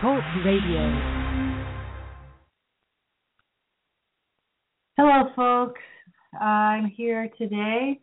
Talk Radio. Hello, folks. I'm here today.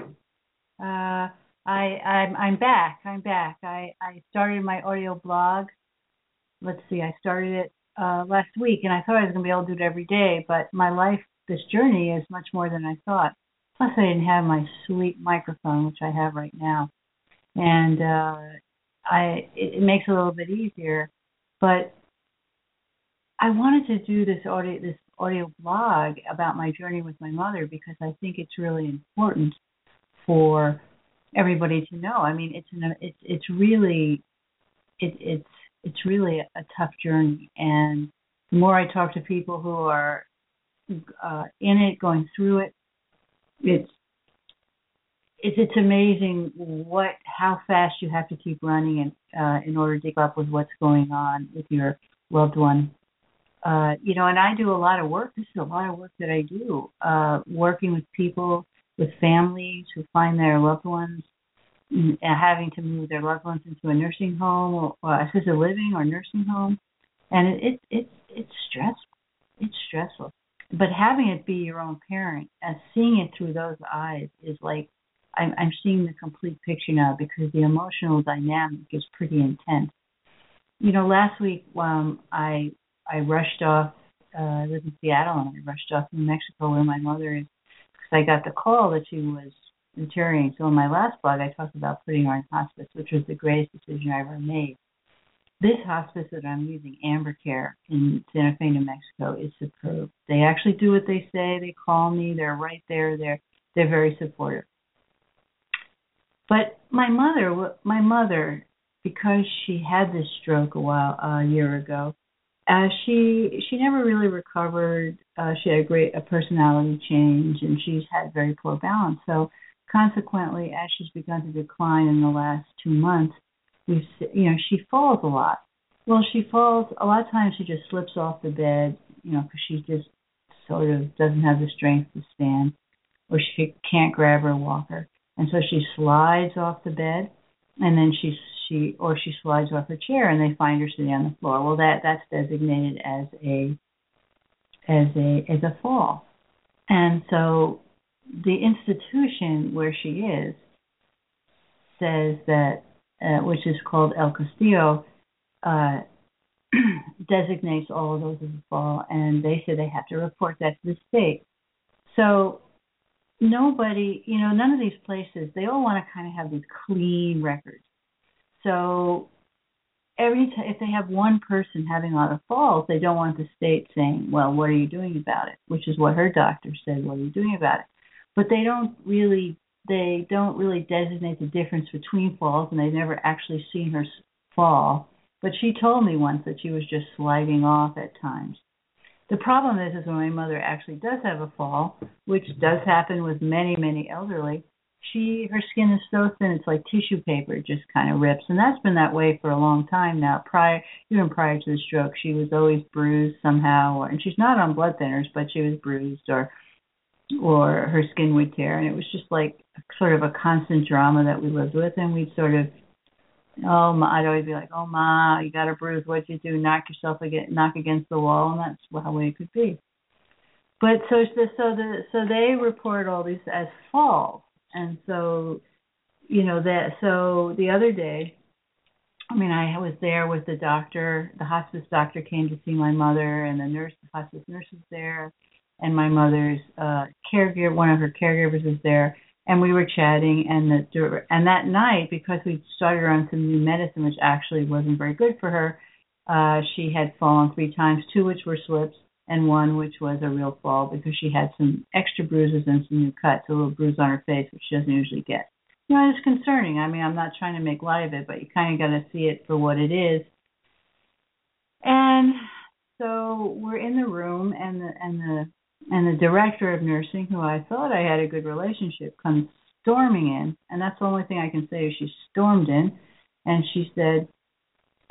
Uh, I I'm I'm back. I'm back. I I started my audio blog. Let's see. I started it uh, last week, and I thought I was gonna be able to do it every day, but my life, this journey, is much more than I thought. Plus, I didn't have my sweet microphone, which I have right now, and uh, I it, it makes it a little bit easier. But I wanted to do this audio this audio blog about my journey with my mother because I think it's really important for everybody to know. I mean, it's an, it's it's really it, it's it's really a, tough journey, and the more I talk to people who are uh, in it, going through it, it's it's it's amazing what how fast you have to keep running and uh, in order to keep up with what's going on with your loved one. Uh, you know, and I do a lot of work. This is a lot of work that I do, uh, working with people, with families who find their loved ones and having to move their loved ones into a nursing home or, or assisted living or nursing home, and it, it it's it's stressful. It's stressful, but having it be your own parent and seeing it through those eyes is like I'm, I'm seeing the complete picture now because the emotional dynamic is pretty intense. You know, last week um, I I rushed off. Uh, I live in Seattle, and I rushed off to New Mexico where my mother is because I got the call that she was deteriorating. So in my last blog, I talked about putting her in hospice, which was the greatest decision I ever made. This hospice that I'm using, Amber Care in Santa Fe, New Mexico, is superb. They actually do what they say. They call me. They're right there. They're they're very supportive. But my mother, my mother, because she had this stroke a while a year ago, uh, she she never really recovered. Uh, she had a great a personality change, and she's had very poor balance. So consequently, as she's begun to decline in the last two months, we you know she falls a lot. Well, she falls a lot of times. She just slips off the bed, you know, because she just sort of doesn't have the strength to stand, or she can't grab her walker and so she slides off the bed and then she she or she slides off her chair and they find her sitting on the floor. Well that that's designated as a as a as a fall. And so the institution where she is says that uh, which is called El Castillo uh, designates all of those as a fall and they say they have to report that to the state. So nobody, you know, none of these places, they all want to kind of have these clean records. So every time, if they have one person having a lot of falls, they don't want the state saying, well, what are you doing about it? Which is what her doctor said, what are you doing about it? But they don't really, they don't really designate the difference between falls, and they've never actually seen her fall. But she told me once that she was just sliding off at times. The problem is, is when my mother actually does have a fall, which does happen with many, many elderly, she her skin is so thin it's like tissue paper, it just kind of rips, and that's been that way for a long time now. Prior, even prior to the stroke, she was always bruised somehow, or, and she's not on blood thinners, but she was bruised, or or her skin would tear, and it was just like sort of a constant drama that we lived with, and we'd sort of oh my, I'd always be like, oh ma, you got a bruise. What'd you do? Knock yourself against, knock against the wall, and that's how it could be. But so so the so they report all these as falls, and so you know that so the other day, I mean I was there with the doctor. The hospice doctor came to see my mother, and the nurse, the hospice nurse was there, and my mother's uh caregiver, one of her caregivers was there and we were chatting and the and that night because we started her on some new medicine which actually wasn't very good for her uh she had fallen three times two which were slips and one which was a real fall because she had some extra bruises and some new cuts a little bruise on her face which she doesn't usually get. You know it's concerning. I mean i'm not trying to make light of it but you kind of got to see it for what it is. And so we're in the room, and the and the and the director of nursing, who I thought I had a good relationship, comes storming in, and that's the only thing I can say is she stormed in, and she said,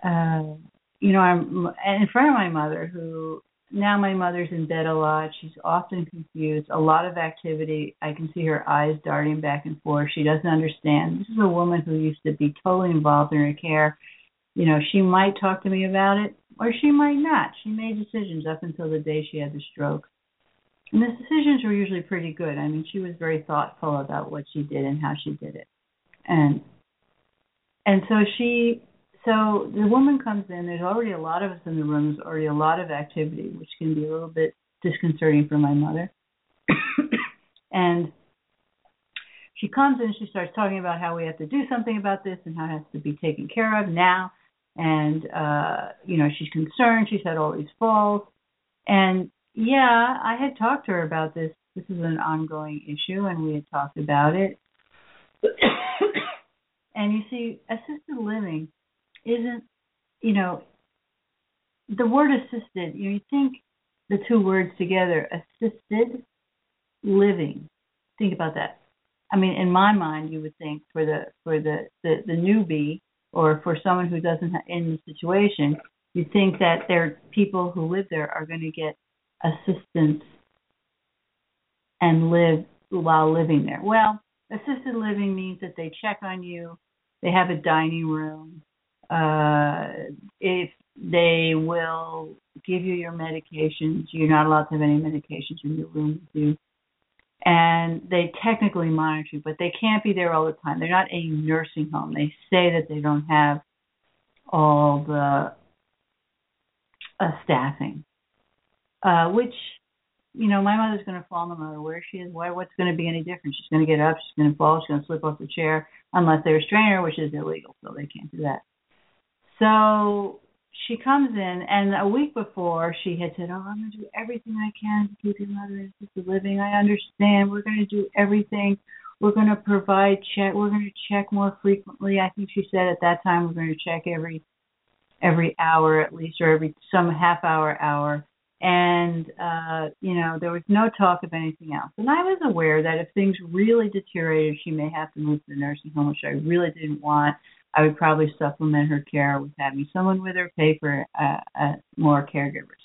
uh, you know, I'm in front of my mother, who now my mother's in bed a lot. She's often confused, a lot of activity. I can see her eyes darting back and forth. She doesn't understand. This is a woman who used to be totally involved in her care. You know, she might talk to me about it, or she might not. She made decisions up until the day she had the stroke. And the decisions were usually pretty good. I mean, she was very thoughtful about what she did and how she did it. And and so she so the woman comes in, there's already a lot of us in the room, there's already a lot of activity, which can be a little bit disconcerting for my mother. and she comes in, and she starts talking about how we have to do something about this and how it has to be taken care of now. And uh, you know, she's concerned, she's had all these falls. And yeah, I had talked to her about this. This is an ongoing issue and we had talked about it. and you see, assisted living isn't, you know, the word assisted, you, know, you think the two words together, assisted living. Think about that. I mean, in my mind, you would think for the for the the, the newbie or for someone who doesn't have, in the situation, you think that there people who live there are going to get assistance and live while living there. Well, assisted living means that they check on you, they have a dining room, uh, if they will give you your medications, you're not allowed to have any medications in your room with you. And they technically monitor you, but they can't be there all the time. They're not a nursing home. They say that they don't have all the uh, staffing, uh, which you know, my mother's going to fall no matter where she is. Why? What's going to be any different? She's going to get up. She's going to fall. She's going to slip off the chair, unless they restrain her, which is illegal, so they can't do that. So she comes in, and a week before, she had said, "Oh, I'm going to do everything I can to keep your mother in assisted living. I understand. We're going to do everything. We're going to provide check. We're going to check more frequently. I think she said at that time we're going to check every every hour at least, or every some half hour hour." And uh, you know, there was no talk of anything else. And I was aware that if things really deteriorated, she may have to move to the nursing home, which I really didn't want. I would probably supplement her care with having someone with her pay for uh, uh, more caregivers.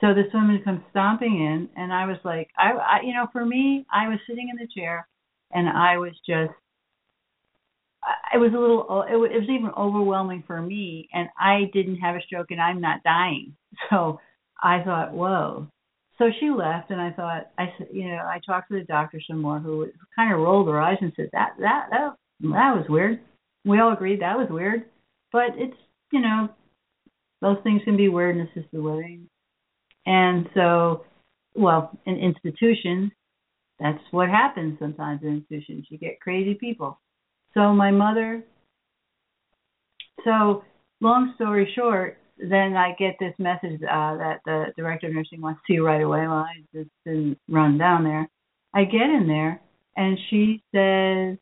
So this woman comes stomping in, and I was like, I, I, you know, for me, I was sitting in the chair, and I was just, it was a little, it was, it was even overwhelming for me, and I didn't have a stroke, and I'm not dying, so I thought, whoa. So she left, and I thought, I, you know, I talked to the doctor some more, who kind of rolled her eyes and said, that, that, that, that was weird we all agreed that was weird, but it's you know those things can be weird in assisted living, and so well in institutions that's what happens sometimes in institutions you get crazy people. So my mother. So long story short, then I get this message uh, that the director of nursing wants to see right away. Well, I just didn't run down there. I get in there, and she says,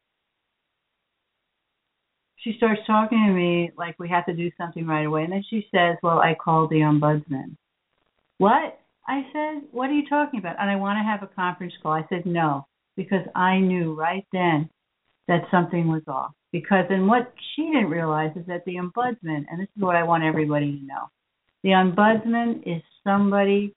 she starts talking to me like we have to do something right away. And then she says, Well, I called the ombudsman. What? I said, What are you talking about? And I want to have a conference call. I said, No, because I knew right then that something was off. Because, and what she didn't realize is that the ombudsman, and this is what I want everybody to know the ombudsman is somebody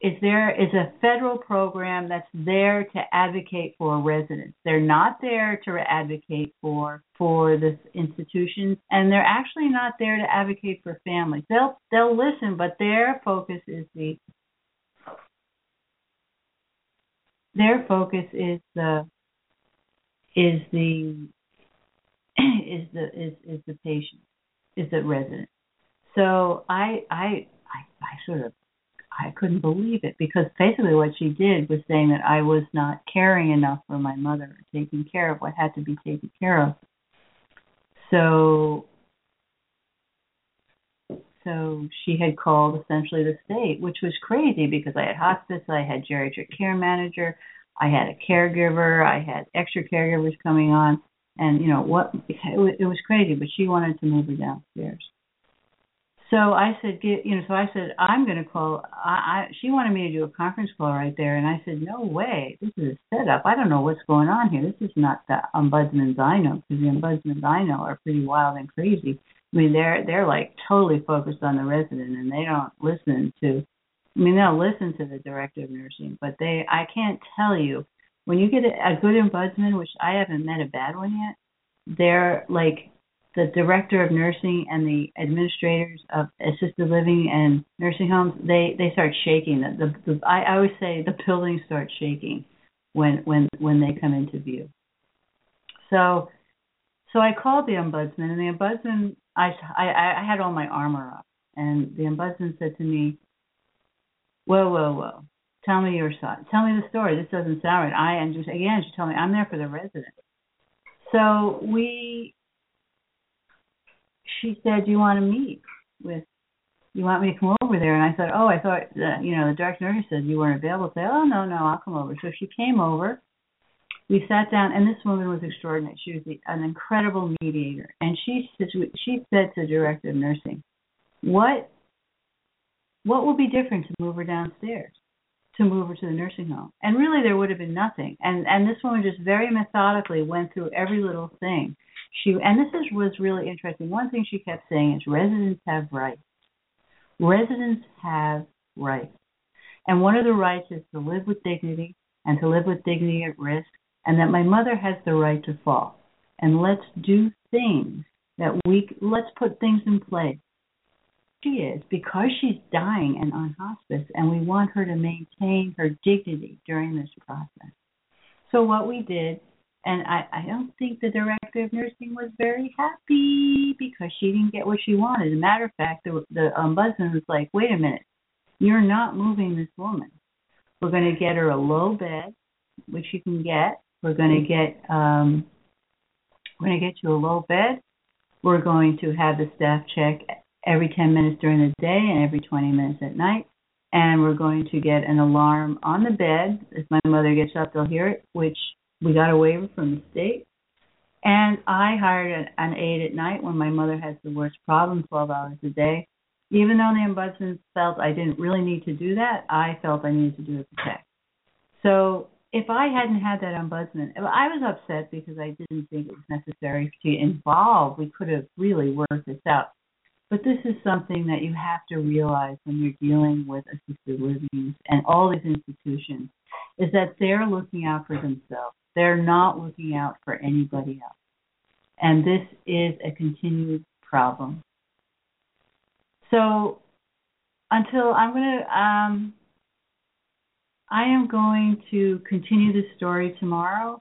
is there is a federal program that's there to advocate for residents. They're not there to advocate for for the institutions, and they're actually not there to advocate for families. They'll they'll listen, but their focus is the their focus is the is the is the is is the patient is the resident. So I I I, I sort of I couldn't believe it because basically what she did was saying that I was not caring enough for my mother, taking care of what had to be taken care of. So so she had called essentially the state, which was crazy because I had hospice, I had geriatric care manager, I had a caregiver, I had extra caregivers coming on, and you know what? It was crazy, but she wanted to move her downstairs. so I said, get, you know, so I said, I'm going to call. I, I, she wanted me to do a conference call right there, and I said, no way, this is a setup. I don't know what's going on here. This is not the ombudsmans I know, because the ombudsmans I know are pretty wild and crazy. I mean, they're they're like totally focused on the resident, and they don't listen to. I mean, they'll listen to the director of nursing, but they, I can't tell you, when you get a, a good ombudsman, which I haven't met a bad one yet, they're like the director of nursing and the administrators of assisted living and nursing homes they they start shaking. The, the, the I, always say the buildings start shaking when when when they come into view. So so I called the ombudsman and the ombudsman I I, I had all my armor up and the ombudsman said to me whoa whoa whoa tell me your side tell me the story this doesn't sound right I and just again she told me I'm there for the residents so we she said, "Do you want to meet with? You want me to come over there?" And I said, "Oh, I thought that, you know the director nurse said you weren't available." I said, "Oh no, no, I'll come over." So she came over. We sat down, and this woman was extraordinary. She was the, an incredible mediator, and she she said to the director of nursing, "What what will be different to move her downstairs?" to move her to the nursing home. And really there would have been nothing. And and this woman just very methodically went through every little thing she and this is was really interesting. One thing she kept saying is residents have rights. Residents have rights. And one of the rights is to live with dignity and to live with dignity at risk, and that my mother has the right to fall. And let's do things that we let's put things in place. She is because she's dying and on hospice, and we want her to maintain her dignity during this process. So what we did and I, I don't think the director of nursing was very happy because she didn't get what she wanted. As a matter of fact, the, the ombudsman was like, wait a minute, you're not moving this woman. We're going to get her a low bed, which you can get. We're going to get um, we're going to get you a low bed. We're going to have the staff check every 10 minutes during the day and every 20 minutes at night. And we're going to get an alarm on the bed. If my mother gets up, they'll hear it, which we got a waiver from the state. And I hired an, an aide at night when my mother has the worst problem, 12 hours a day. Even though the ombudsman felt I didn't really need to do that, I felt I needed to do it to protect. So if I hadn't had that ombudsman, I was upset because I didn't think it was necessary to involve. We could have really worked this out. But this is something that you have to realize when you're dealing with assisted living and all these institutions, is that they're looking out for themselves. They're not looking out for anybody else. And this is a continued problem. So until I'm going to, um, I am going to continue the story tomorrow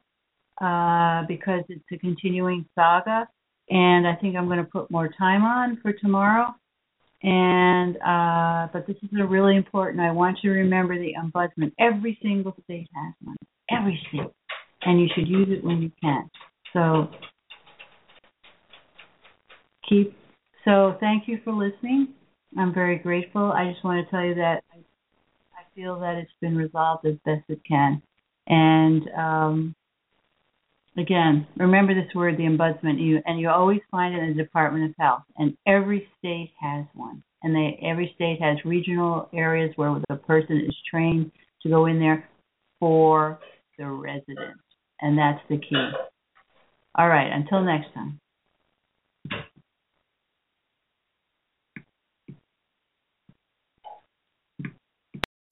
uh, because it's a continuing saga. And I think I'm going to put more time on for tomorrow. And uh, but this is a really important. I want you to remember the ombudsman. Every single state has one. Every state and you should use it when you can. So keep so thank you for listening. I'm very grateful. I just want to tell you that I, feel that it's been resolved as best it can. And um, again, remember this word, the ombudsman, you, and you always find it in the Department of Health. And every state has one. And they, every state has regional areas where the person is trained to go in there for the resident and that's the key. All right, until next time.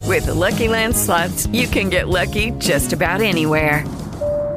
With the Lucky Land slots, you can get lucky just about anywhere.